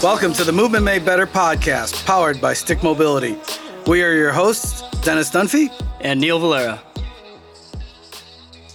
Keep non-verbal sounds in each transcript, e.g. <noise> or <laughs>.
Welcome to the Movement Made Better podcast, powered by Stick Mobility. We are your hosts, Dennis Dunphy and Neil Valera.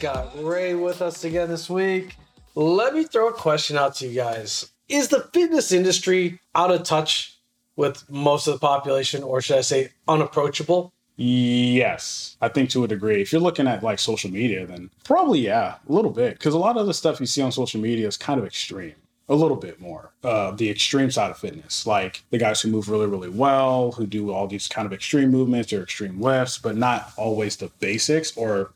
Got Ray with us again this week. Let me throw a question out to you guys. Is the fitness industry out of touch with most of the population, or should I say unapproachable? Yes, I think to a degree. If you're looking at like social media, then probably yeah, a little bit. Because a lot of the stuff you see on social media is kind of extreme a little bit more uh, the extreme side of fitness, like the guys who move really, really well, who do all these kind of extreme movements or extreme lifts, but not always the basics. Or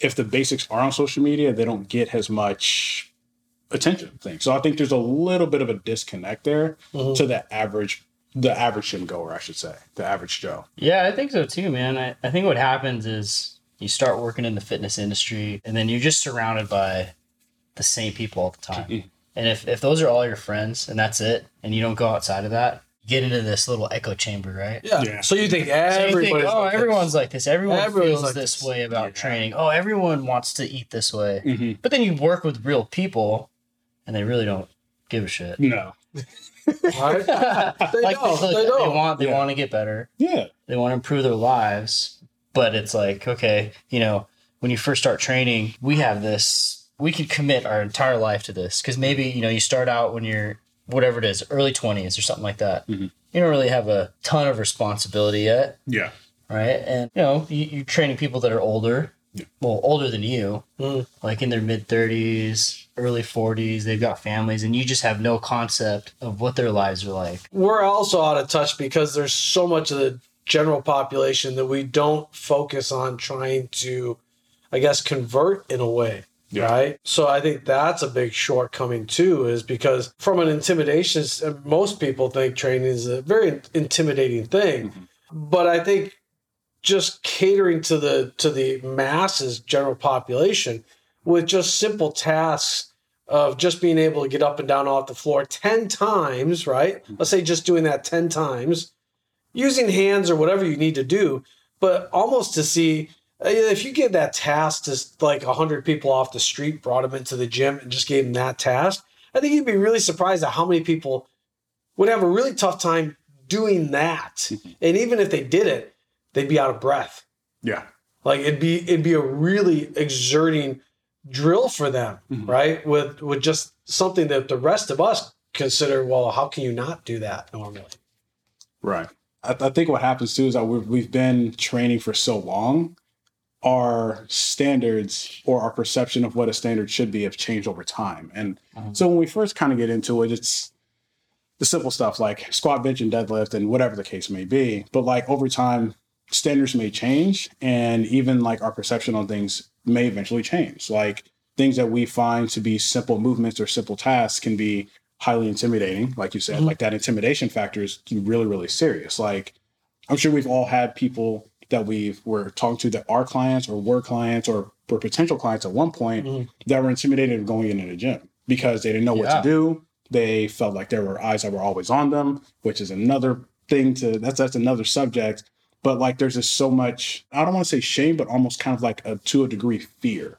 if the basics are on social media, they don't get as much attention thing. So I think there's a little bit of a disconnect there mm-hmm. to the average the average gym goer, I should say, the average Joe. Yeah, I think so too, man. I, I think what happens is you start working in the fitness industry and then you're just surrounded by the same people all the time. And if, if those are all your friends and that's it, and you don't go outside of that, you get into this little echo chamber, right? Yeah. yeah. So you think everybody? So oh, like everyone's this. like this. Everyone everyone's feels like this, this, way about yeah. training. Oh, everyone wants to eat this way. Mm-hmm. But then you work with real people, and they really don't give a shit. No. <laughs> right? <laughs> they like don't. They, they, don't. they want they yeah. want to get better. Yeah. They want to improve their lives, but it's like okay, you know, when you first start training, we have this we could commit our entire life to this. Because maybe you know you start out when you're whatever it is early 20s or something like that. Mm-hmm. you don't really have a ton of responsibility yet. Yeah. Right? And you know you, are training people that are older. Yeah. well older than you. Mm. like in their mid 30s early 40s they've got families and you just have no concept of what their lives are like. We're also out of touch because there's so much of the general population that we don't focus on trying to i guess convert in a way yeah. Right. So I think that's a big shortcoming too, is because from an intimidation, most people think training is a very intimidating thing. Mm-hmm. But I think just catering to the to the masses, general population, with just simple tasks of just being able to get up and down off the floor 10 times, right? Mm-hmm. Let's say just doing that 10 times, using hands or whatever you need to do, but almost to see if you give that task to like 100 people off the street, brought them into the gym and just gave them that task, I think you'd be really surprised at how many people would have a really tough time doing that. Mm-hmm. and even if they did it, they'd be out of breath. Yeah. Like it'd be it'd be a really exerting drill for them, mm-hmm. right? With with just something that the rest of us consider, well, how can you not do that normally? Right. I, I think what happens too is that we've, we've been training for so long our standards or our perception of what a standard should be have changed over time. And uh-huh. so when we first kind of get into it, it's the simple stuff like squat, bench, and deadlift, and whatever the case may be. But like over time, standards may change, and even like our perception on things may eventually change. Like things that we find to be simple movements or simple tasks can be highly intimidating, like you said. Mm-hmm. Like that intimidation factor is really, really serious. Like I'm sure we've all had people that we were talking to that are clients or were clients or were potential clients at one point mm-hmm. that were intimidated of going into the gym because they didn't know yeah. what to do. They felt like there were eyes that were always on them, which is another thing to that's that's another subject. But like there's just so much I don't want to say shame, but almost kind of like a to a degree fear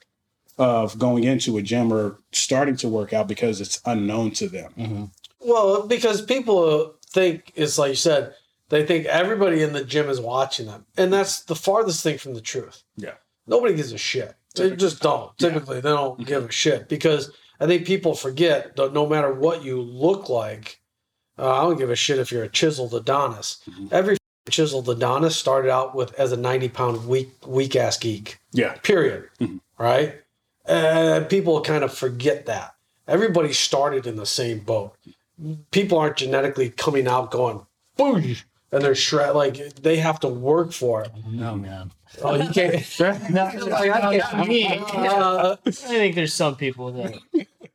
of going into a gym or starting to work out because it's unknown to them. Mm-hmm. Well, because people think it's like you said, they think everybody in the gym is watching them. And that's the farthest thing from the truth. Yeah. Nobody gives a shit. Typically. They just don't. Typically, yeah. they don't give a shit because I think people forget that no matter what you look like, uh, I don't give a shit if you're a chiseled Adonis. Mm-hmm. Every chiseled Adonis started out with as a 90 pound weak weak ass geek. Yeah. Period. Mm-hmm. Right? And people kind of forget that. Everybody started in the same boat. People aren't genetically coming out going, boosh, and they're shred like they have to work for it. No man. Oh, you can't. <laughs> <laughs> no, like, I, can't, me. Uh, I think there's some people that.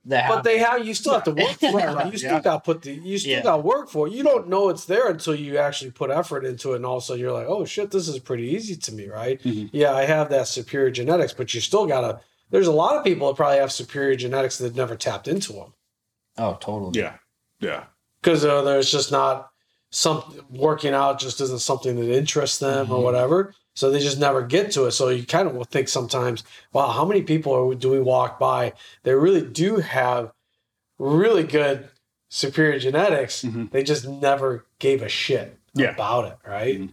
that but they have you still have to work for it. Right? You still yeah. got put the you still yeah. got work for it. You don't know it's there until you actually put effort into it, and also you're like, oh shit, this is pretty easy to me, right? Mm-hmm. Yeah, I have that superior genetics, but you still gotta. There's a lot of people that probably have superior genetics that never tapped into them. Oh, totally. Yeah, yeah. Because uh, there's just not some working out just isn't something that interests them mm-hmm. or whatever. So they just never get to it. So you kind of will think sometimes, wow, how many people are, do we walk by that really do have really good superior genetics. Mhm. They just never gave a shit Yeah. about it, right? Mhm.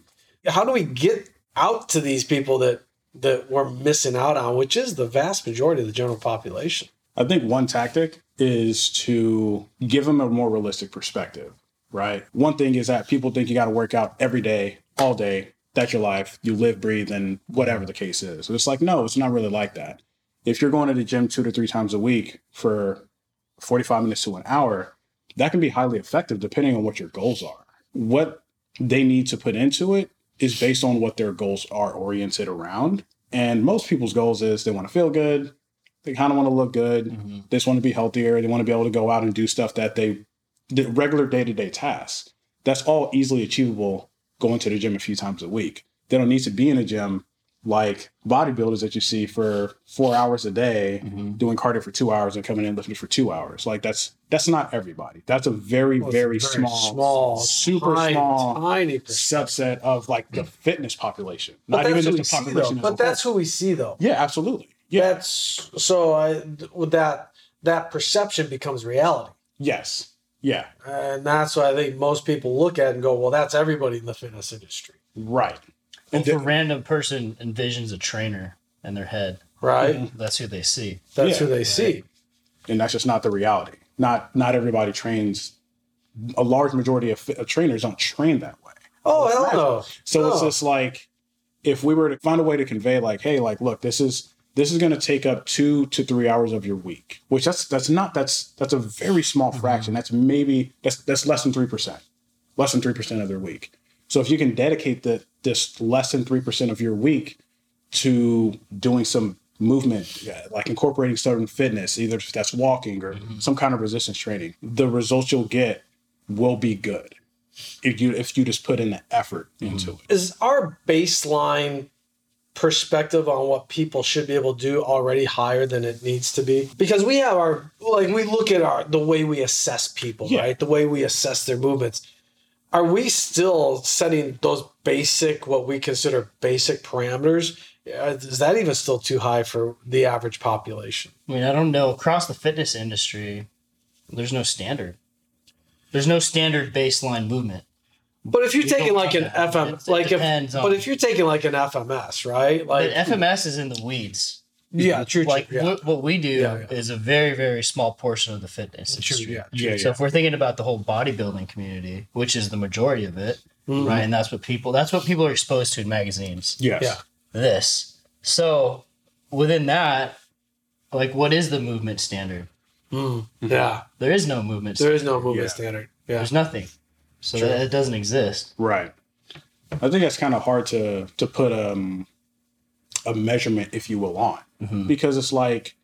How do we get out to these people that that we're missing out on, which is the vast majority of the general population? I think one tactic is to give them a more realistic perspective, right? One thing is that people think you got to work out every day, all day. That's your life. You live, breathe, and whatever the case is. It's like, no, it's not really like that. If you're going to the gym two to three times a week for 45 minutes to an hour, that can be highly effective depending on what your goals are. What they need to put into it is based on what their goals are oriented around. And most people's goals is they want to feel good, they kind of want to look good, Mhm. they just want to be healthier, they want to be able to go out and do stuff that they the regular day-to-day tasks. That's all easily achievable going to the gym a few times a week. They don't need to be in a gym like bodybuilders that you see for four hours a day Mhm. doing cardio for two hours and coming in lifting for two hours. Like that's that's not everybody. That's a very, Well, it's very, small, small, super tiny, small tiny subset of like the fitness population. But Not even just the see, population. a But that's who we see, though. yeah, absolutely. Yeah. That's so. I with that that perception becomes reality, yes. Yeah. and that's what I think most people look at and go, "Well, that's everybody in the fitness industry, Right. Well, And if a the- random person envisions a trainer in their head, right?" <laughs> that's who they see. That's Yeah, who they right. see. and that's just not the reality. Not not everybody trains. A large majority of, of trainers don't train that way. Oh hell no! So it's just like if we were to find a way to convey, like, hey, like, look, this is this is going to take up two to three hours of your week, which that's that's not that's that's a very small mm-hmm. fraction. That's maybe that's that's less than three percent, less than three percent of their week. So if you can dedicate the this less than three percent of your week to doing some movement, like incorporating certain fitness, either that's walking or mm-hmm. some kind of resistance training, the results you'll get will be good if you if you just put in the effort into mm-hmm. it. Is our baseline perspective on what people should be able to do already higher than it needs to be? Because we have our like we look at our the way we assess people, Yeah. right? The way we assess their movements. Are we still setting those basic, what we consider basic parameters? Uh, Is that even still too high for the average population? I mean, I don't know. Across the fitness industry, there's no standard. There's no standard baseline movement. But if you're We taking like an have that. FM, It- it like if, on- but if you're taking like an FMS, right? But Like, FMS is in the weeds. yeah, true, true, Like yeah. what, what we do Yeah, yeah. is a very, very small portion of the fitness True, industry. yeah, Yeah, So if we're thinking about the whole bodybuilding community, which is the majority of it, Mhm. right? And that's what people that's what people are exposed to in magazines. Yes. Yeah. This. So within that, like what is the movement standard? Mm, yeah, There is no movement there standard. is no movement Yeah. standard. Yeah, There's nothing. So True. that, it doesn't exist. Right. I think that's kind of hard to to put um a measurement, if you will, on because it's like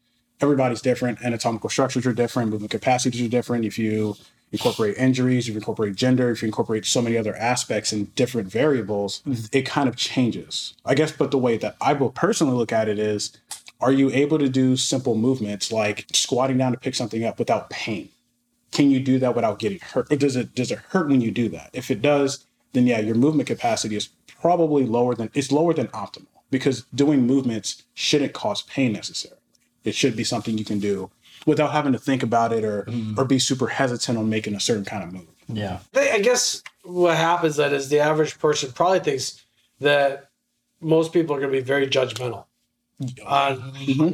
everybody's different, anatomical structures are different, movement capacities are different. If you incorporate injuries, if you incorporate gender, if you incorporate so many other aspects and different variables, it kind of changes. I guess, but the way that I will personally look at it is, are you able to do simple movements like squatting down to pick something up without pain? Can you do that without getting hurt? Or does it does it hurt when you do that? If it does then yeah your movement capacity is probably lower than it's lower than optimal because doing movements shouldn't cause pain necessarily. It should be something you can do without having to think about it or mm-hmm. or be super hesitant on making a certain kind of move. Yeah. I guess what happens then is the average person probably thinks that most people are going to be very judgmental on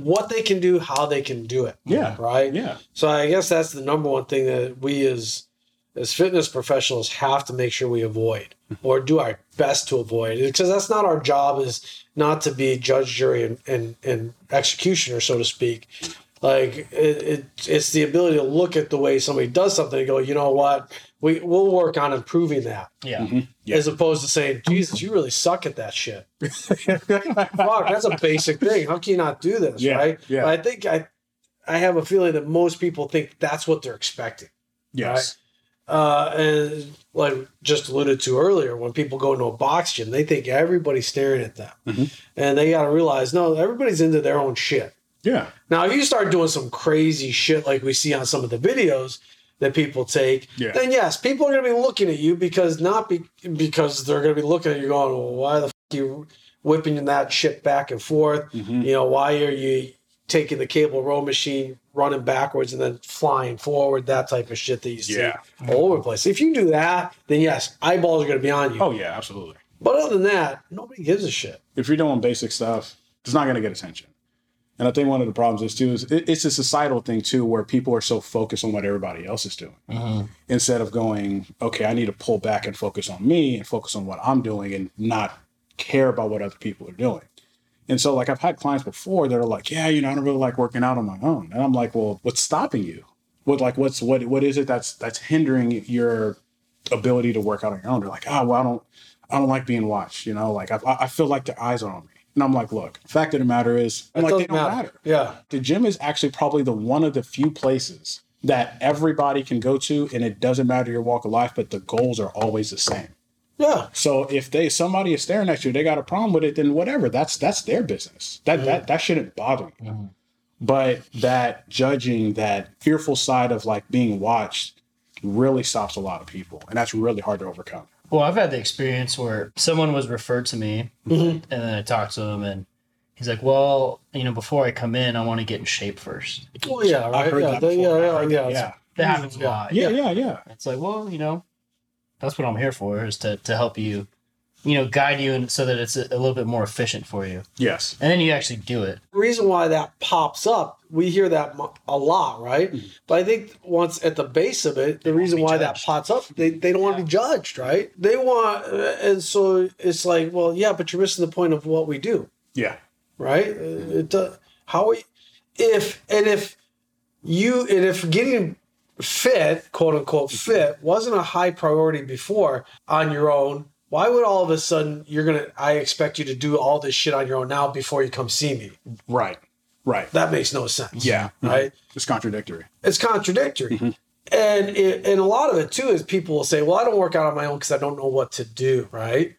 what they can do, how they can do it. Yeah. Right. yeah So I guess that's the number one thing that we as as fitness professionals have to make sure we avoid mm-hmm. or do our best to avoid because that's not our job is not to be judge jury and, and, and executioner so to speak like it, it it's the ability to look at the way somebody does something and go you know what we we'll work on improving that Yeah. Yeah. as opposed to saying jesus you really suck at that shit <laughs> fuck that's a basic thing how can you not do this Yeah, right yeah. i think i i have a feeling that most people think that's what they're expecting yes uh, and like just alluded to earlier, when people go into a box gym, they think everybody's staring at them, Mhm. and they got to realize no, everybody's into their own shit. Yeah Now, if you start doing some crazy shit like we see on some of the videos that people take, Yeah. then yes, people are going to be looking at you because not be, because they're going to be looking at you going, well, why the f- you whipping that shit back and forth? Mhm. You know, why are you taking the cable row machine, running backwards, and then flying forward, that type of shit that you see Yeah. all over the place. If you do that, then yes, eyeballs are going to be on you. Oh yeah, absolutely. But other than that, nobody gives a shit. If you're doing basic stuff, it's not going to get attention. And I think one of the problems is too is it's a societal thing too, where people are so focused on what everybody else is doing mm-hmm. instead of going, okay, I need to pull back and focus on me and focus on what I'm doing and not care about what other people are doing. And so, like, I've had clients before that are like, yeah, you know, I don't really like working out on my own. And I'm like, well, what's stopping you? What, like, what's, what, what is it that's, that's hindering your ability to work out on your own? They're like, oh, well, I don't, I don't like being watched, you know, like, I, I feel like the eyes are on me. And I'm like, look, fact of the matter is, I'm It like, they don't matter. matter. Yeah. The gym is actually probably the one of the few places that everybody can go to and it doesn't matter your walk of life, but the goals are always the same. Yeah. So if they somebody is staring at you, they got a problem with it, then whatever. That's that's their business. That mm-hmm. that that shouldn't bother you. Mm-hmm. But that judging, that fearful side of like being watched, really stops a lot of people, and that's really hard to overcome. Well, I've had the experience where someone was referred to me, mm-hmm. and then I talked to him, and he's like, "Well, you know, before I come in, I want to get in shape first. Well, yeah, right. heard yeah, that they- yeah, yeah, heard yeah, that, it's- That happens a Yeah. lot. Yeah, yeah, yeah. It's like, well, you know, that's what I'm here for is to to help you, you know, guide you, and so that it's a, a little bit more efficient for you, Yes. and then you actually do it. The reason why that pops up, we hear that a lot, right? Mm-hmm. But I think once at the base of it, the reason be why that pops up, they, they don't want to be judged, right? They want, uh, and so it's like, well, yeah, but you're missing the point of what we do, Yeah. right? Uh, It does, how we, if and if you and if getting fit, quote unquote fit, wasn't a high priority before on your own. Why would all of a sudden you're gonna? I expect you to do all this shit on your own now before you come see me. Right. Right. That makes no sense. Yeah. Mm-hmm. Right. It's contradictory. It's contradictory. Mm-hmm. And it, and a lot of it too is people will say, "Well, I don't work out on my own because I don't know what to do." Right.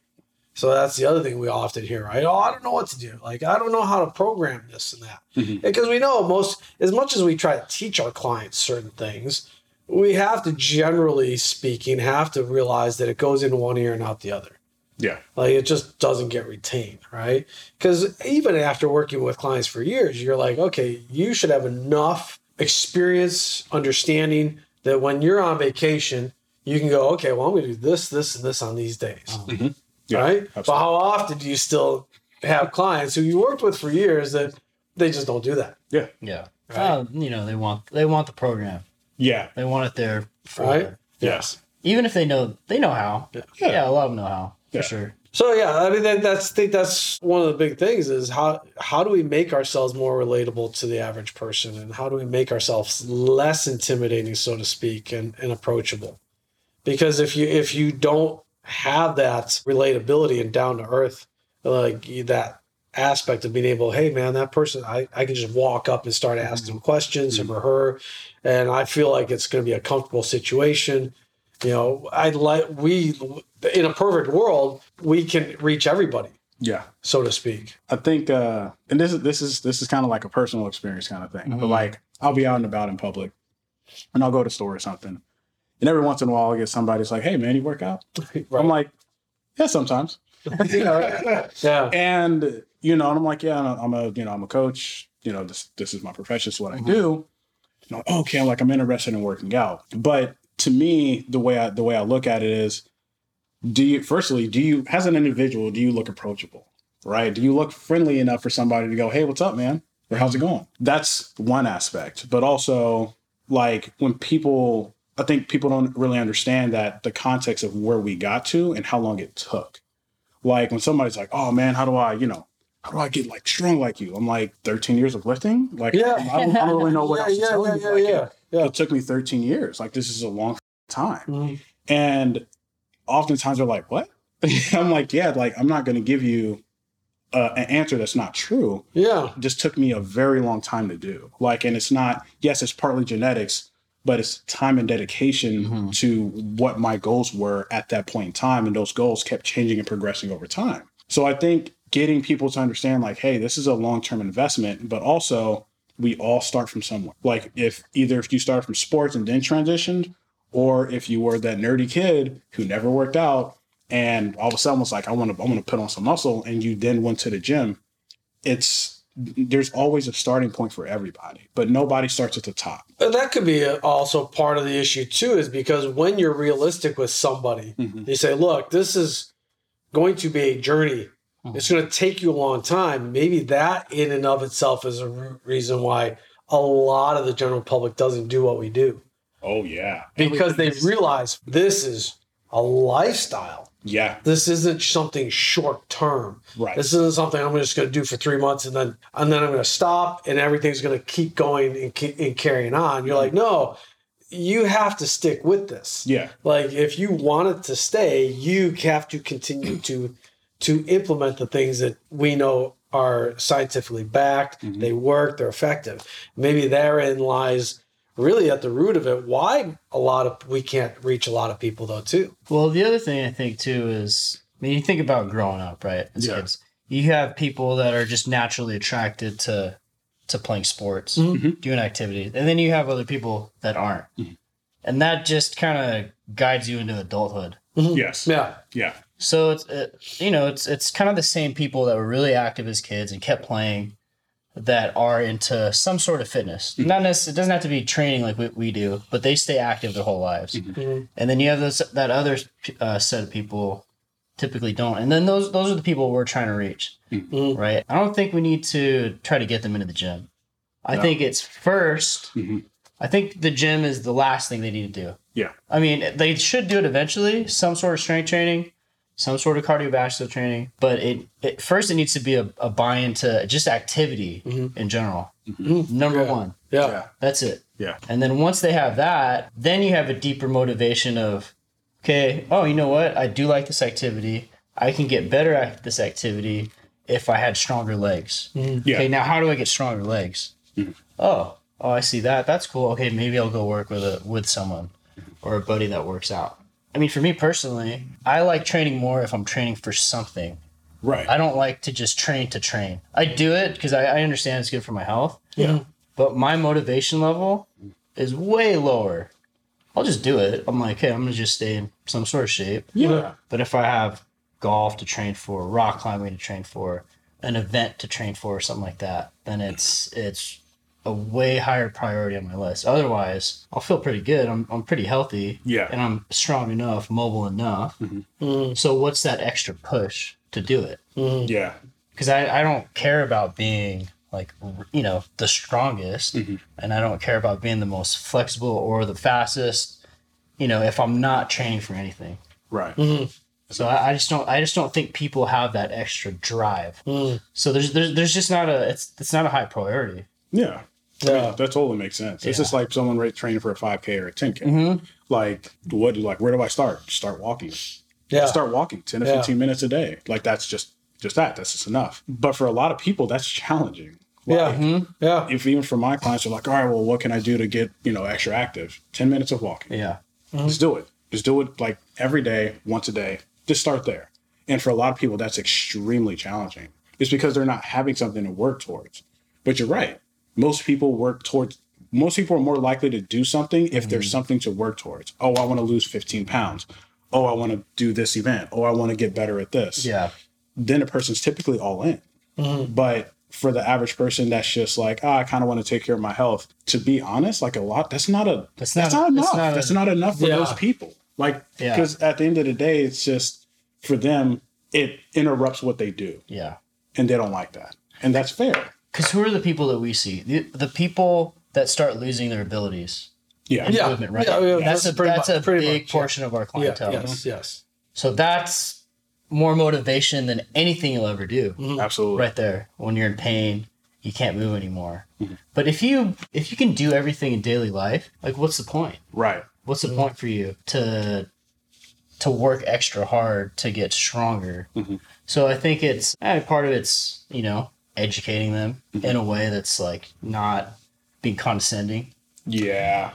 So that's the other thing we often hear, right? Oh, I don't know what to do. Like I don't know how to program this and that. Mm-hmm. Because we know most, as much as we try to teach our clients certain things, we have to, generally speaking, have to realize that it goes in one ear and out the other. Yeah. Like it just doesn't get retained, right? Because even after working with clients for years, you're like, okay, you should have enough experience, understanding that when you're on vacation, you can go, okay, well, I'm going to do this, this, and this on these days, Yeah. right? But how often do you still have clients who you worked with for years that they just don't do that, Yeah. Yeah, Right. Uh, you know, they want they want the program. Yeah. They want it there for right? Yes. even if they know they know how. Yeah, a lot of them know how for Yeah. sure. So yeah, I mean that, that's I think that's one of the big things is how how do we make ourselves more relatable to the average person and how do we make ourselves less intimidating, so to speak, and, and approachable? Because if you if you don't have that relatability and down to earth, like that aspect of being able, hey man, that person I, I can just walk up and start asking them questions him or her, and I feel like it's gonna be a comfortable situation. You know, I'd like we in a perfect world, we can reach everybody, Yeah. so to speak. I think, uh, and this is this is this is kind of like a personal experience kind of thing. But Mhm. like, I'll be out and about in public, and I'll go to a store or something, and every once in a while, I get somebody's like, "Hey, man, you work out?" <laughs> I'm like, "Yeah, sometimes." <laughs> <laughs> yeah. And you know, and I'm like, "Yeah, I'm a you know I'm a coach. You know, this this is my profession. This is what I mm-hmm. do." You know, okay, I'm like I'm interested in working out, but to me, the way I the way I look at it is, do you firstly do you as an individual do you look approachable? right? Do you look friendly enough for somebody to go, hey, what's up, man? Or how's it going? That's one aspect. But also, like when people, I think people don't really understand that the context of where we got to and how long it took. Like when somebody's like, oh man, how do I, you know, how do I get like strong like you? I'm like 13 years of lifting. Like, Yeah. I, don't, I don't really know what <laughs> yeah, else to yeah, tell yeah, you. yeah, Like, yeah, it- yeah. It took me 13 years. Like this is a long time. Mhm. And oftentimes they're like, what? <laughs> I'm like, yeah, like I'm not going to give you uh, an answer that's not true. Yeah. It just took me a very long time to do. Like, and it's not, yes, it's partly genetics, but it's time and dedication Mhm. to what my goals were at that point in time. And those goals kept changing and progressing over time. So I think getting people to understand, like, hey, this is a long term investment, but also we all start from somewhere. Like, if either if you started from sports and then transitioned, or if you were that nerdy kid who never worked out and all of a sudden was like, I want to, I want to put on some muscle, and you then went to the gym, it's there's always a starting point for everybody, but nobody starts at the top. And that could be also part of the issue too, is because when you're realistic with somebody, Mhm. you say, "Look, this is going to be a journey. It's going to take you a long time." Maybe that in and of itself is a reason why a lot of the general public doesn't do what we do Oh yeah, because they realize this is a lifestyle. yeah, This isn't something short term. right. This isn't something I'm just going to do for three months and then and then I'm going to stop and everything's going to keep going and, keep, and carrying on. You're like, no, you have to stick with this. yeah, Like if you want it to stay, you have to continue to to implement the things that we know are scientifically backed. Mhm. They work. They're effective. Maybe therein lies really at the root of it. Why a lot of we can't reach a lot of people though too. Well, the other thing I think too is, I mean, you think about growing up, right? As Yeah. kids, you have people that are just naturally attracted to to playing sports, Mhm. doing activities, and then you have other people that aren't, Mhm. and that just kind of guides you into adulthood. yes, Yeah. yeah, So it's it, you know it's it's kind of the same people that were really active as kids and kept playing that are into some sort of fitness. Not necessarily, it doesn't have to be training like we, we do, but they stay active their whole lives. Mhm. And then you have this that other uh, set of people typically don't. And then those those are the people we're trying to reach, Mhm. right? I don't think we need to try to get them into the gym. I No. think it's 1st Mhm. I think the gym is the last thing they need to do. Yeah. I mean, they should do it eventually, some sort of strength training, some sort of cardiovascular training, but it, it first it needs to be a, a buy into just activity Mhm. in general. Mhm. Number Yeah. one. Yeah. yeah, That's it. Yeah. And then once they have that, then you have a deeper motivation of, okay, oh, you know what? I do like this activity. I can get better at this activity if I had stronger legs. yeah, Okay, now how do I get stronger legs? Mhm. Oh, oh, I see that. That's cool. Okay, maybe I'll go work with a with someone or a buddy that works out. I mean, for me personally, I like training more if I'm training for something. right. I don't like to just train to train. I do it because I, I understand it's good for my health Yeah. Mm-hmm. but my motivation level is way lower. I'll just do it. I'm like, hey, I'm gonna just stay in some sort of shape. yeah, But if I have golf to train for, rock climbing to train for, an event to train for, or something like that, then it's it's a way higher priority on my list. Otherwise, I'll feel pretty good. I'm I'm pretty healthy yeah, and I'm strong enough, mobile enough. Mhm. So what's that extra push to do it? Mhm. yeah, because I, I don't care about being like you know the strongest Mhm. and i don't care about being the most flexible or the fastest you know if i'm not training for anything right. Mhm. so I, I just don't i just don't think people have that extra drive Mhm. so there's there's, there's just not a it's it's not a high priority Yeah, Yeah. that totally makes sense. It's just like someone ra- training for a 5K or a 10K. mm-hmm. Like, what? Like, where do I start? Start walking. Yeah. Start walking 10 to Yeah. 15 minutes a day. Like, that's just just that. That's just enough. But for a lot of people, that's challenging. Yeah. Mm-hmm. Yeah. If even for my clients, are like, all right, well, what can I do to get you know extra active? 10 minutes of walking. yeah Just do it. Just do it like every day, once a day. Just start there. And for a lot of people, that's extremely challenging. It's because they're not having something to work towards. But you're right. Most people work towards, most people are more likely to do something if there's something to work towards. Oh, I want to lose 15 pounds. Oh, I want to do this event. Oh, I want to get better at this. yeah Then a person's typically all in. Mhm. But for the average person that's just like, oh, I kind of want to take care of my health. To be honest, like a lot, that's not a That's that's not- not, that's enough. not a- that's not enough for Yeah. those people. Like, Yeah. because at the end of the day, it's just for them, it interrupts what they do, yeah and they don't like that, and that's fair. Because who are the people that we see the, the people that start losing their abilities Yeah, and Yeah. movement right Yeah, yeah, that's, that's a pretty that's much- a pretty big much, yeah. portion of our Yeah. clientele Yes. Yes. So that's more motivation than anything you'll ever do. absolutely. Right there. When you're in pain, you can't move anymore. Mm-hmm. But if you if you can do everything in daily life, like what's the point? Right. What's the Mm-hmm. point for you to to work extra hard to get stronger? Mhm. So I think it's eh, part of it's, you know, educating them Mm-hmm. in a way that's like not being condescending. Yeah.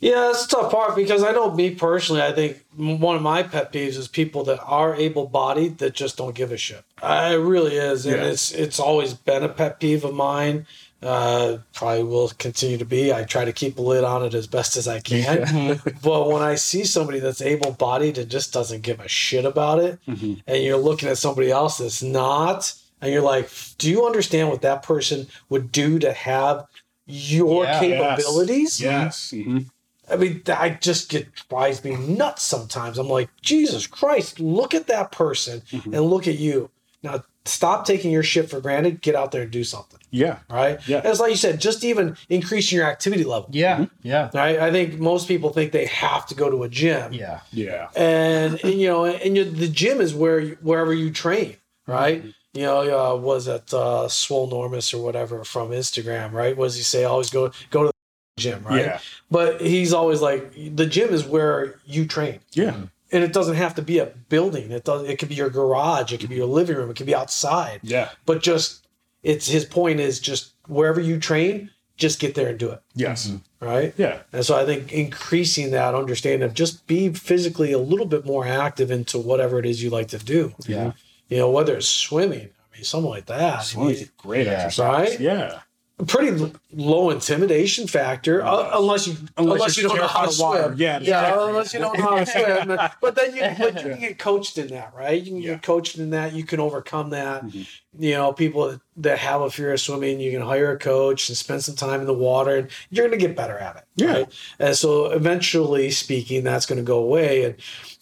Yeah, it's a tough part because I know me personally. I think one of my pet peeves is people that are able-bodied that just don't give a shit. I, it really is, and Yeah. it's it's always been a pet peeve of mine. Uh, probably will continue to be. I try to keep a lid on it as best as I <laughs> can. but when I see somebody that's able-bodied and just doesn't give a shit about it, Mhm. and you're looking at somebody else that's not, and you're like, do you understand what that person would do to have your Yeah. capabilities? Yes. Mhm. I mean, I just get drives me nuts sometimes. I'm like, Jesus Christ, look at that person Mm-hmm. and look at you. Now, stop taking your shit for granted. Get out there and do something. Yeah. Right? Yeah. And it's like you said, just even increasing your activity level. Yeah. Yeah. Right? I think most people think they have to go to a gym. Yeah. Yeah. And, and you know, and you, the gym is where you, wherever you train, right? Mm-hmm. You know, uh, was it uh, Swole Normus or whatever from Instagram, right? What does he say? Always go go to the gym, right? Yeah. But he's always like, the gym is where you train, Yeah. and it doesn't have to be a building. It does. It could be your garage. It could be your living room. It could be outside. Yeah. But just, it's his point is just wherever you train, just get there and do it, Yes. right? Yeah. And so I think increasing that understanding of just be physically a little bit more active into whatever it is you like to do. Yeah. You know, whether it's swimming, I mean, something like that. I Swimming's mean, a great Yeah. exercise. Right? Yeah. Pretty low intimidation factor, uh, unless you unless, you you're don't know how to water. swim. Yeah, yeah, exactly. unless you don't know how to <laughs> swim. But then you <laughs> but you can get coached in that, right? You can Yeah. Mm-hmm. get coached in that. You can overcome that. You know, people that have a fear of swimming, you can hire a coach and spend some time in the water, and you're going to get better at it. Yeah. Right? And so, eventually speaking, that's going to go away, and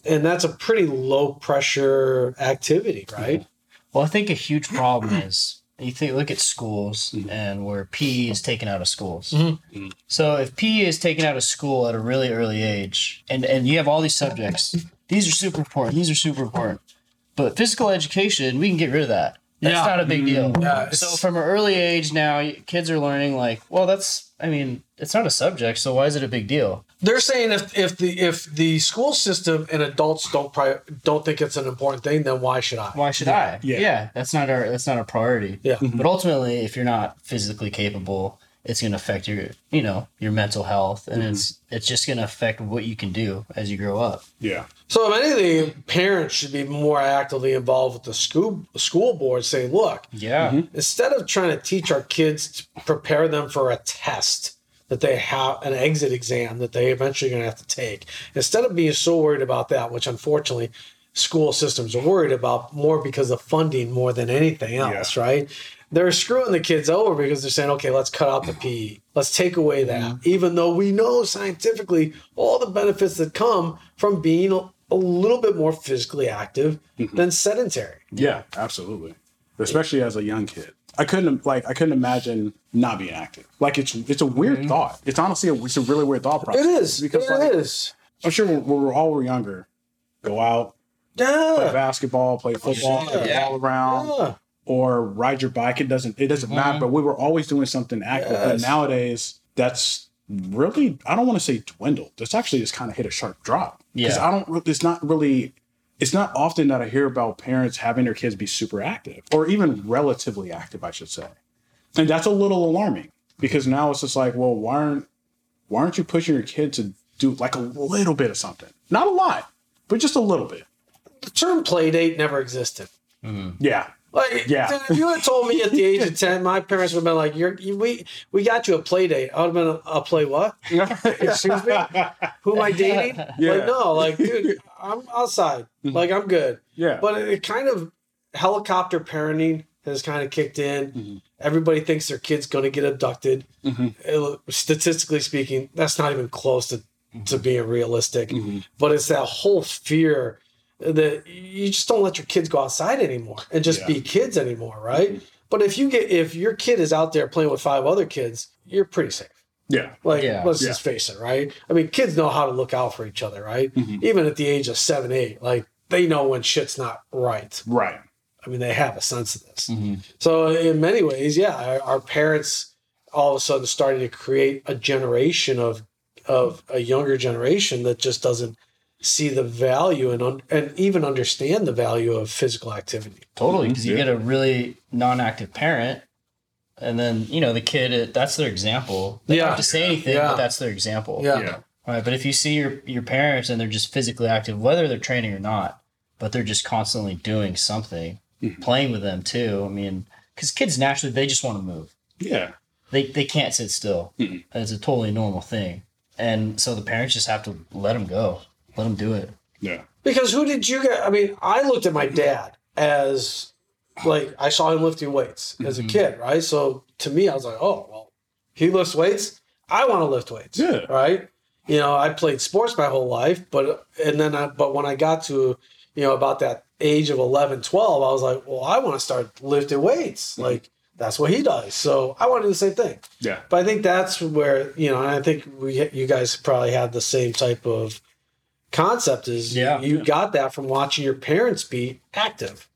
and that's a pretty low pressure activity, right? Well, I think a huge problem is you think look at schools mm-hmm. and where PE is taken out of schools. Mm-hmm. Mm-hmm. So if PE is taken out of school at a really early age, and and you have all these subjects, these are super important. These are super important. But physical education, we can get rid of that. That's Yeah. not a big deal. Mm-hmm. Yeah, So from an early age now, kids are learning like, well, that's. I mean, it's not a subject, so why is it a big deal? They're saying if if the if the school system and adults don't pri- don't think it's an important thing, then why should I? Why should I? Yeah. yeah, that's not our that's not a priority. Yeah. Mm-hmm. But ultimately, if you're not physically capable, it's going to affect your you know your mental health, and mm-hmm. it's it's just going to affect what you can do as you grow up. Yeah. So if anything, parents should be more actively involved with the school school board, saying, "Look, Yeah. Mm-hmm. instead of trying to teach our kids to prepare them for a test that they have an exit exam that they eventually going to have to take instead of being so worried about that which unfortunately school systems are worried about more because of funding more than anything else right? They're screwing the kids over because they're saying okay let's cut out the pe let's take away that. Mm-hmm. Even though we know scientifically all the benefits that come from being a, little bit more physically active mm-hmm. than sedentary Yeah. Absolutely. Especially as a young kid. I couldn't like I couldn't imagine not being active. Like it's it's a weird mm-hmm. thought. It's honestly a, it's a really weird thought process. it is because it like, is. I'm sure when when we're all were younger, go out, play basketball, play football, Yeah. play all around, Yeah. or ride your bike. It doesn't it doesn't matter. Mm-hmm. But we were always doing something active. But nowadays, that's really I don't want to say dwindled. It's actually just kind of hit a sharp drop. Because Yeah. I don't. It's not really. It's not often that I hear about parents having their kids be super active or even relatively active, I should say. And that's a little alarming because now it's just like, well, why aren't why aren't you pushing your kid to do like a little bit of something? Not a lot, but just a little bit. the term play date never existed. Mm-hmm. Yeah. Like, Yeah. dude, if you had told me at the age of ten, my parents would have been like, "You're you, we we got you a play date." I would have been a, a play what? <laughs> Excuse me. Who am I dating? Yeah. Mm-hmm. Like no, like dude, <laughs> I'm outside. Like I'm good. Yeah. But it, it kind of helicopter parenting has kind of kicked in. Mm-hmm. Everybody thinks their kid's going to get abducted. Uh, Statistically speaking, that's not even close to, Mm-hmm. to being realistic. But it's that whole fear that you just don't let your kids go outside anymore and just Yeah. Mm-hmm. be kids anymore, right? But if you get if your kid is out there playing with five other kids, you're pretty safe. yeah. Like, Yeah. let's Yeah. just face it, right? I mean, kids know how to look out for each other, right? Mm-hmm. Even at the age of seven, eight, like they know when shit's not right. Right. I mean, they have a sense of this. So, in many ways, yeah, our, our parents all of a sudden started to create a generation of of a younger generation that just doesn't see the value and un- and even understand the value of physical activity. Totally, because you Yeah. get a really non-active parent, and then you know the kid. That's their example. They don't have to say anything, Yeah. but that's their example. Yeah. Yeah. Right. But if you see your your parents and they're just physically active, whether they're training or not, but they're just constantly doing something, mm-hmm. playing with them too. I mean, because kids naturally they just want to move. Yeah. They they can't sit still. Mm-hmm. It's a totally normal thing, and so the parents just have to let them go, let them do it. Yeah. Because who did you get? I mean, I looked at my dad as like I saw him lifting weights as a Mhm. kid, right? So to me, I was like, oh well, he lifts weights. I want to lift weights. Yeah. Right. You know, I played sports my whole life, but and then I but when I got to you know about that age of 11, 12, I was like, well, I want to start lifting weights. Mm-hmm. Like that's what he does. So I want to do the same thing. Yeah. But I think that's where you know, and I think we you guys probably had the same type of concept. Is Yeah. you got that from watching your parents be active.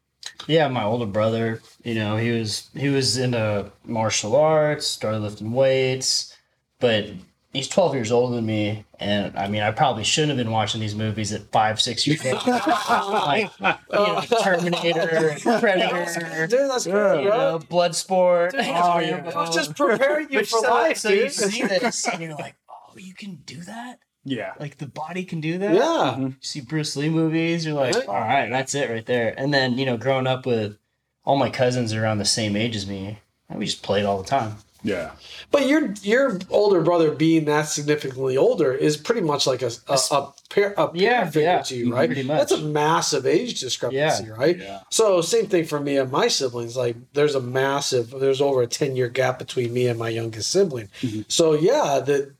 Yeah, my older brother, you know, he was he was into martial arts, started lifting weights, but he's 12 years older than me, and I mean, I probably shouldn't have been watching these movies at five, six years old, <laughs> like you know, <laughs> Terminator, Predator, Dude, that's Yeah. good, you know, Bloodsport. Oh, yeah. I was just preparing you for so, life, so dude. you see this, and you're <laughs> like, oh, you can do that? Yeah. Like the body can do that? yeah. You see Bruce Lee movies, you're like, Right. all right, that's it right there. And then, you know, growing up with all my cousins around the same age as me, we just played all the time. Yeah. But your your older brother being that significantly older is pretty much like a a, a pair a Yeah, parent figure yeah, to you, right? pretty much. That's a massive age discrepancy, right? Yeah. So same thing for me and my siblings. Like there's a massive there's over a ten year gap between me and my youngest sibling. Mhm. So yeah, that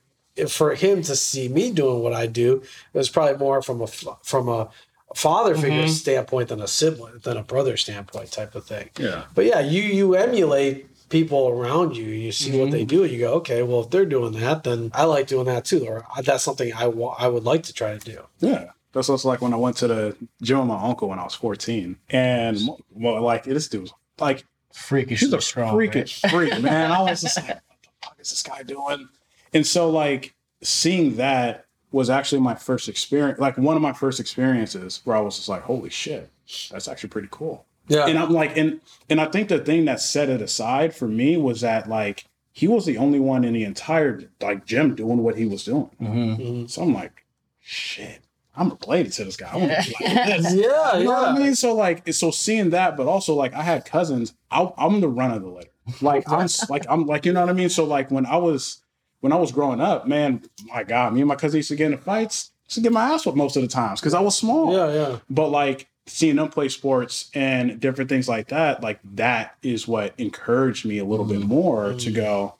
for him to see me doing what I do it was probably more from a f- from a father figure Mhm. standpoint than a sibling than a brother standpoint type of thing. Yeah. But yeah, you you emulate people around you. You see what Mhm. they do, and you go, okay, well, if they're doing that, then I like doing that too, or that's something I wa- I would like to try to do. Yeah. That's what's like when I went to the gym with my uncle when I was 14. And well, like this dude was like Freakishly he's a strong. freakish freak, man. I was <laughs> just like, what the fuck is this guy doing? And so like seeing that was actually my first experience, like one of my first experiences where I was just like, holy shit, that's actually pretty cool. Yeah, And I'm like, and and I think the thing that set it aside for me was that like he was the only one in the entire like gym doing what he was doing. hmm Mhm. So I'm like, shit, I'm related to this guy. I want to be like <laughs> this. yeah, You know what I mean? So like, so seeing that, but also like, I had cousins. I, I'm the run of the litter. Like I'm like I'm like you know what I mean. So like when I was when I was growing up, man, my God, me and my cousin used to get into fights. Used to get my ass whipped most of the times because I was small. Yeah, yeah. But like seeing them play sports and different things like that, like that is what encouraged me a little bit mm-hmm. more to mm-hmm. go,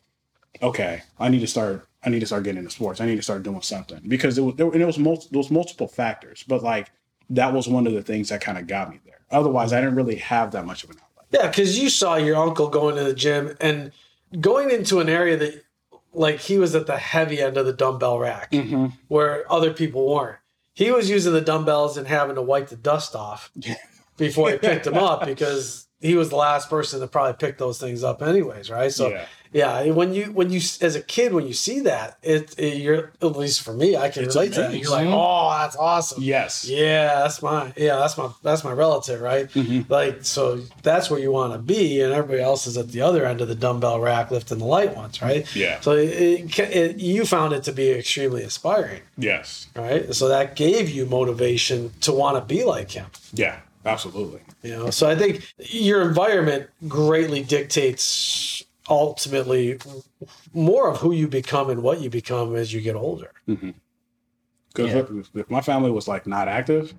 okay, I need to start. I need to start getting into sports. I need to start doing something because it was there, and it was mul- there was multiple factors, but like that was one of the things that kind of got me there. Otherwise, I didn't really have that much of an outlet. Yeah, because you saw your uncle going to the gym and going into an area that, like, he was at the heavy end of the dumbbell rack Mm-hmm. where other people weren't. He was using the dumbbells and having to wipe the dust off before he picked <laughs> them up because he was the last person to probably pick those things up, anyways, right? So, yeah, yeah, when you when you as a kid when you see that, it, it you're at least for me, I can It's relate to that. You're like, oh, that's awesome. yes, Yeah, that's my yeah, that's my that's my relative, right? Mhm. Like so that's where you want to be, and everybody else is at the other end of the dumbbell rack lifting the light ones, right? yeah, So it, it, it, you found it to be extremely inspiring, yes, right? So that gave you motivation to want to be like him. yeah, absolutely. You know, so I think your environment greatly dictates ultimately more of who you become and what you become as you get older. Because Yeah. if, if my family was like not active,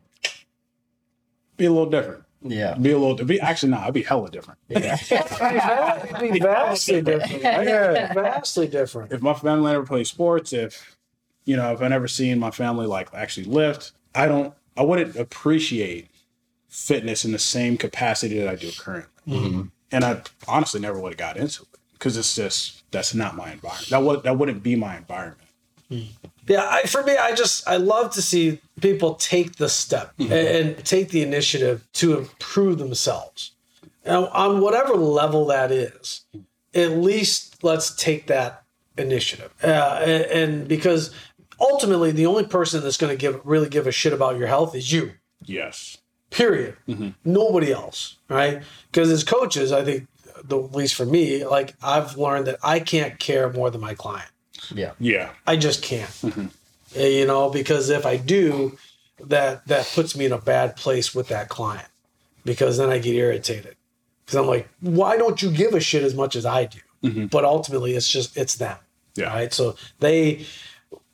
be a little different. Yeah. Be a little. Be actually not. I'd be hella different. Yeah. <laughs> <laughs> It'd be vastly different. Yeah. Vastly different. if my family never played sports, if you know, if I never seen my family like actually lift, I don't. I wouldn't appreciate fitness in the same capacity that I do currently. Mhm. And I honestly never would have got into it because it's just that's not my environment. That would that wouldn't be my environment. Yeah, I, for me, I just I love to see people take the step and, and take the initiative to improve themselves, and on whatever level that is. At least let's take that initiative, uh, and, and because ultimately, the only person that's going to give really give a shit about your health is you. Yes. Period. Mhm. Nobody else, right? Because as coaches, I think, the, at least for me, like I've learned that I can't care more than my client. Yeah. Yeah. I just can't. Mhm. Uh, You know, because if I do, that that puts me in a bad place with that client because then I get irritated because I'm like, why don't you give a shit as much as I do? Mhm. But ultimately, it's just it's them, Yeah. right? So they,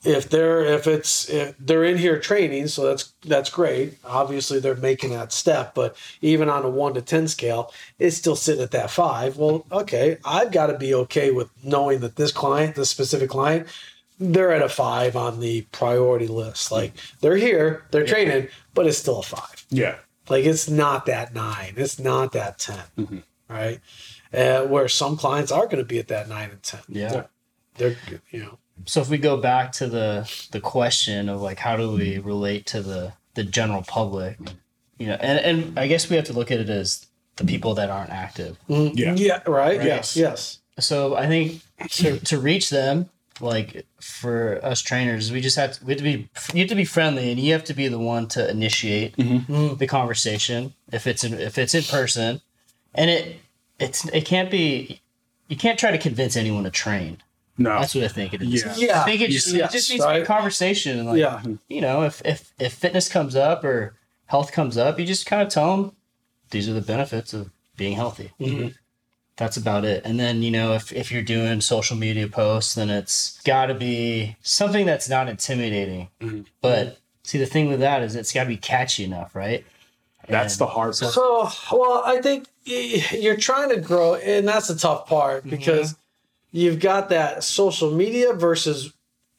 if they're if it's if they're in here training, so that's that's great. Obviously, they're making that step, but even on a one to ten scale, it's still sitting at that five. Well, okay, I've got to be okay with knowing that this client, this specific client, they're at a five on the priority list. Like they're here, they're training, but it's still a five. Yeah. Like it's not that nine, it's not that 10 right? Uh, where some clients are going to be at that nine and ten. Yeah. They're you know. So if we go back to the the question of like how do we relate to the the general public, you know, and and I guess we have to look at it as the people that aren't active. Mm-hmm. Yeah. Yeah, right? Right. Yes, yes. So I think to to reach them, like for us trainers, we just have to, we have to be you have to be friendly, and you have to be the one to initiate mm-hmm. Mm-hmm. the conversation if it's in, if it's in person, and it it's it can't be you can't try to convince anyone to train. No. That's what I think it is. Yeah. Yeah. I think it just, Yes, it just needs to be a conversation. And like, Yeah. you know, if, if, if fitness comes up or health comes up, you just kind of tell them these are the benefits of being healthy. Mm-hmm. That's about it. And then, you know, if, if you're doing social media posts, then it's got to be something that's not intimidating. Mm-hmm. But see, the thing with that is it's got to be catchy enough, right? That's the hard part. So, well, I think you're trying to grow, and that's the tough part because you've got that social media versus,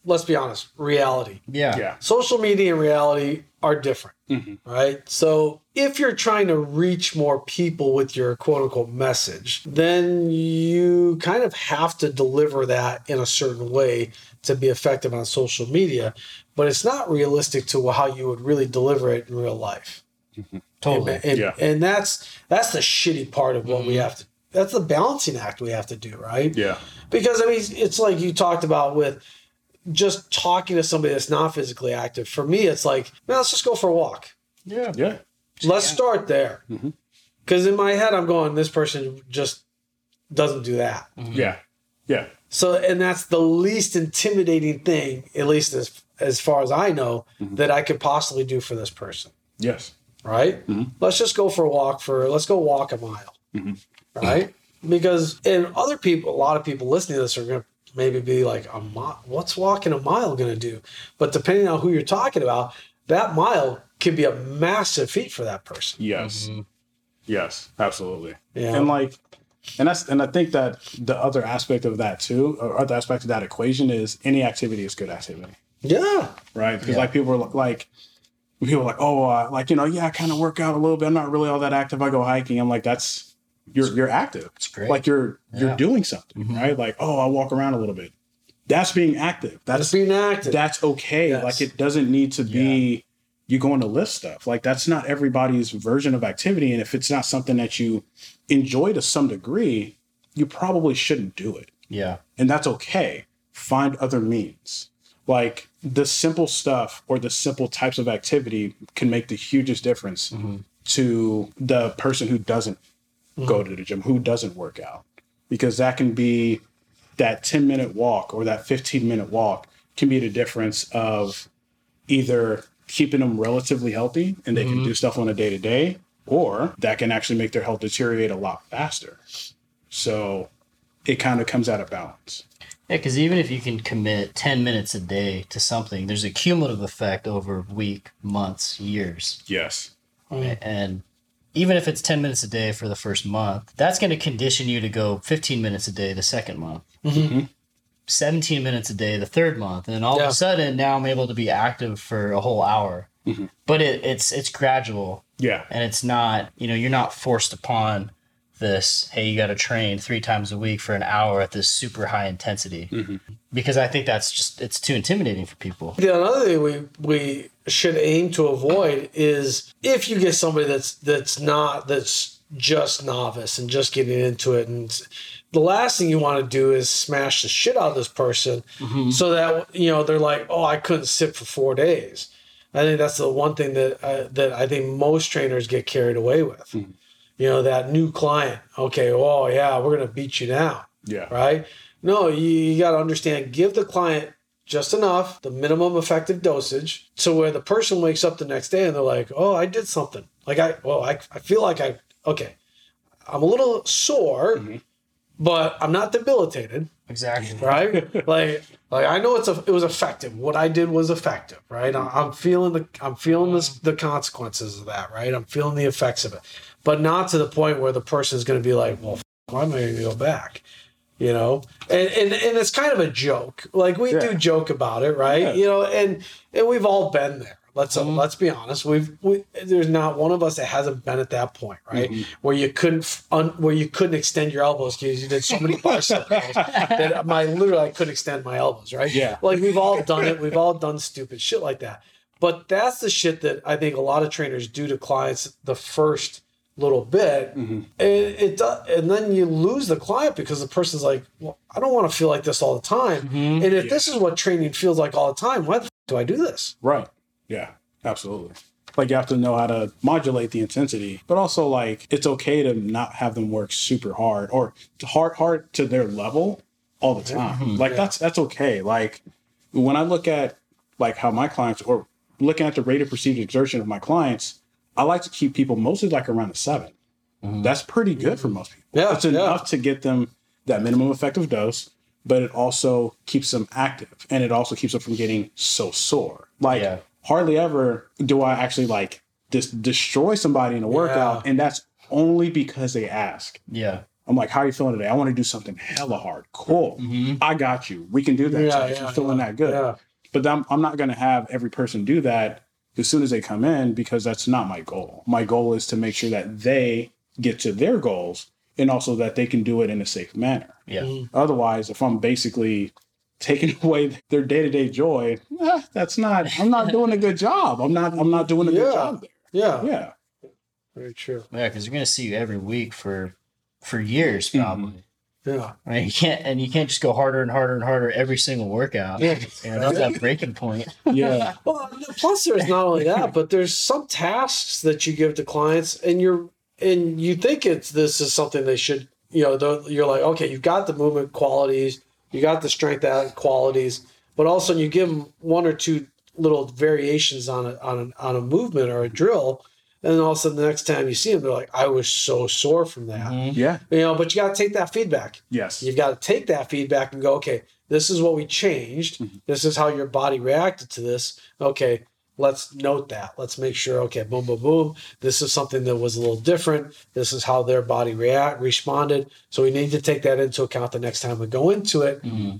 let's be honest, reality. Yeah. Yeah. Social media and reality are different, mm-hmm. right? So, if you're trying to reach more people with your quote unquote message, then you kind of have to deliver that in a certain way to be effective on social media. But it's not realistic to how you would really deliver it in real life. Mm-hmm. Totally. And, and, Yeah. and that's that's the shitty part of what we mm-hmm. have to. That's the balancing act we have to do, right? Yeah. Because I mean, it's like you talked about with just talking to somebody that's not physically active. For me, it's like, man, let's just go for a walk. Yeah. Yeah. Let's start there. Mm-hmm. Because in my head, I'm going, this person just doesn't do that. Yeah. Yeah. So, and that's the least intimidating thing, at least as as far as I know, Mm-hmm. that I could possibly do for this person. Yes. right? Mm-hmm. Let's just go for a walk for let's go walk a mile, right? Because and other people, a lot of people listening to this are going to maybe be like, a mile, what's walking a mile going to do? But depending on who you're talking about, that mile can be a massive feat for that person. Yes. Yes. Absolutely. Yeah. And like, and that's and I think that the other aspect of that too, or other aspect of that equation is any activity is good activity, Yeah, right? Because like people are like, people are like, oh, uh, like you know, yeah, I kind of work out a little bit. I'm not really all that active. I go hiking. I'm like, that's you're you're active. It's great. Like you're you're Yeah. doing something, mm-hmm. right? Like, oh, I walk around a little bit. That's being active. That's just being active. that's okay. Yes. Like it doesn't need to be you going to lift stuff. Like that's not everybody's version of activity. And if it's not something that you enjoy to some degree, you probably shouldn't do it. Yeah. And that's okay. Find other means. Like the simple stuff or the simple types of activity can make the hugest difference mm-hmm. to the person who doesn't go mm-hmm. to the gym, who doesn't work out. Because that can be that 10 minute walk or that 15 minute walk can be the difference of either keeping them relatively healthy and they can mm-hmm. do stuff on a day to day, or that can actually make their health deteriorate a lot faster. So it kind of comes out of balance. Yeah, because even if you can commit 10 minutes a day to something, there's a cumulative effect over week, months, years. Yes. And even if it's 10 minutes a day for the first month, that's going to condition you to go 15 minutes a day the second month, mm-hmm. 17 minutes a day the third month. And then all Yeah. of a sudden, now I'm able to be active for a whole hour. Mm-hmm. But it, it's it's gradual Yeah. and it's not, you know, you're not forced upon this, hey, you got to train three times a week for an hour at this super high intensity. Mm-hmm. Because I think that's just, it's too intimidating for people. The another thing we we should aim to avoid is if you get somebody that's that's not that's just novice and just getting into it and the last thing you want to do is smash the shit out of this person mm-hmm. so that you know they're like oh I couldn't sit for 4 days. I think that's the one thing that uh, that I think most trainers get carried away with. Mm-hmm. You know that new client, okay, oh yeah, we're to beat you down Yeah. right? No, you, you got to understand, give the client just enough, the minimum effective dosage, to where the person wakes up the next day and they're like, oh, I did something. Like, I, well, I, I feel like I, okay, I'm a little sore, mm-hmm. But I'm not debilitated, Exactly. right? <laughs> like, like I know it's a, it was effective. What I did was effective, right? I'm, I'm feeling the, I'm feeling this, the consequences of that, right? I'm feeling the effects of it, but not to the point where the person is going to be like, well, f- why am I going to go back? You know, and, and and it's kind of a joke. Like we do joke about it, right? Yeah. You know, and and we've all been there. Let's uh, let's be honest. We've we, there's not one of us that hasn't been at that point, right? Mm-hmm. Where you couldn't un, where you couldn't extend your elbows because you did so many <laughs> curls that my literally I couldn't extend my elbows, right? Yeah. Like we've all done it. We've all done stupid shit like that. But that's the shit that I think a lot of trainers do to clients the first little bit, and it does, and then you lose the client because the person's like, "Well, I don't want to feel like this all the time." And if this is what training feels like all the time, why the f- do I do this? Right. Yeah, absolutely. Like you have to know how to modulate the intensity, but also like it's okay to not have them work super hard or hard hard to their level all the time. Mm-hmm. Like that's that's okay. Like when I look at like how my clients or looking at the rate of perceived exertion of my clients, I like to keep people mostly like around a 7 mm-hmm. That's pretty good for most people. Yeah, it's yeah. enough to get them that minimum effective dose, but it also keeps them active and it also keeps them from getting so sore. Like Yeah. Hardly ever do I actually like just destroy somebody in a workout, and that's only because they ask. Yeah. I'm like, how are you feeling today? I want to do something hella hard. Cool. Mm-hmm. I got you. We can do that. Yeah, yeah, you're feeling yeah, that good. yeah. But I'm, I'm not going to have every person do that as soon as they come in because that's not my goal. My goal is to make sure that they get to their goals and also that they can do it in a safe manner. Yeah. Otherwise, if I'm basically taking <laughs> away their day-to-day joy, eh, that's not I'm not doing a good job. I'm not I'm not doing a Yeah. good job there. Yeah, Yeah. very true. Yeah, because you're gonna see you every week for for years probably. Yeah, Right? You can't and you can't just go harder and harder and harder every single workout. Yeah. Yeah, that's that breaking point. <laughs> Yeah. Well, plus there's not only that, but there's some tasks that you give to clients, and you're and you think it's this is something they should, you know, you're like, okay, you've got the movement qualities, you got the strength out qualities, but also you give them one or two little variations on a on a, on a movement or a drill, and then all of a sudden the next time you see them, they're like, I was so sore from that, mm-hmm. Yeah. you know. But you got to take that feedback. Yes. You've got to take that feedback and go, okay, this is what we changed. Mm-hmm. This is how your body reacted to this. Okay, let's note that. Let's make sure, okay, boom, boom, boom. This is something that was a little different. This is how their body react responded. So we need to take that into account the next time we go into it. Mm-hmm.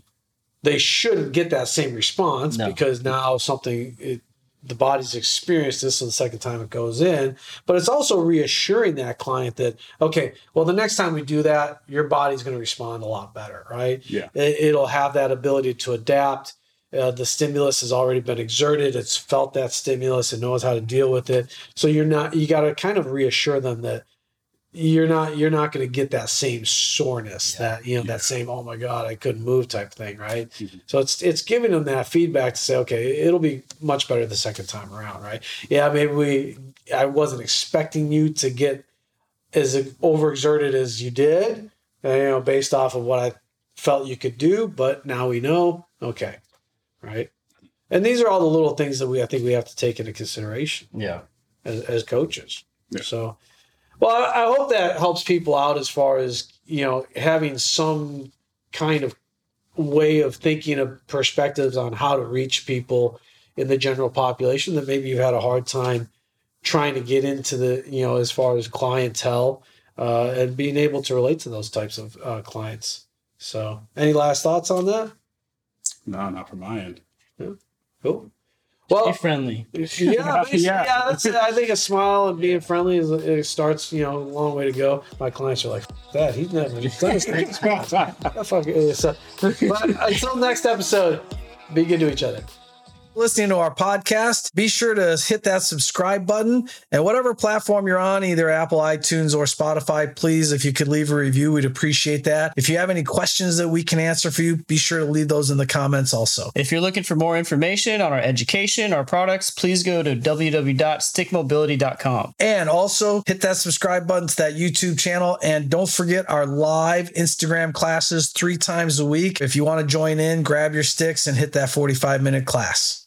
They shouldn't get that same response No. because now something it, the body's experienced this the second time it goes in. But it's also reassuring that client that, okay, well, the next time we do that, your body's going to respond a lot better, right? Yeah. It, it'll have that ability to adapt. Uh, the stimulus has already been exerted. It's felt that stimulus and knows how to deal with it. So you're not, you got to kind of reassure them that you're not, you're not going to get that same soreness that, you know, that same, oh my God, I couldn't move type thing, right? So it's, it's giving them that feedback to say, okay, it'll be much better the second time around, right? Yeah, maybe we, I wasn't expecting you to get as overexerted as you did, you know, based off of what I felt you could do, but now we know, okay, right? And these are all the little things that we, I think we have to take into consideration Yeah. as, as coaches. Yeah. So, well, I, I hope that helps people out as far as you know having some kind of way of thinking of perspectives on how to reach people in the general population that maybe you've had a hard time trying to get into the you know as far as clientele uh, and being able to relate to those types of uh, clients. So, any last thoughts on that? No, not from my end. Cool. Well, Be friendly. <laughs> yeah, <laughs> yeah. Yeah. that's it. I think a smile and being friendly is it starts. You know, a long way to go. My clients are like, "That he's never done this thing." Fuck is. So, <laughs> but until next episode, be good to each other. Listening to our podcast, be sure to hit that subscribe button. And whatever platform you're on, either Apple, iTunes, or Spotify, please, if you could leave a review, we'd appreciate that. If you have any questions that we can answer for you, be sure to leave those in the comments also. If you're looking for more information on our education, our products, please go to www.stickmobility.com. And also hit that subscribe button to that YouTube channel. And don't forget our live Instagram classes three times a week. If you want to join in, grab your sticks and hit that 45 minute class.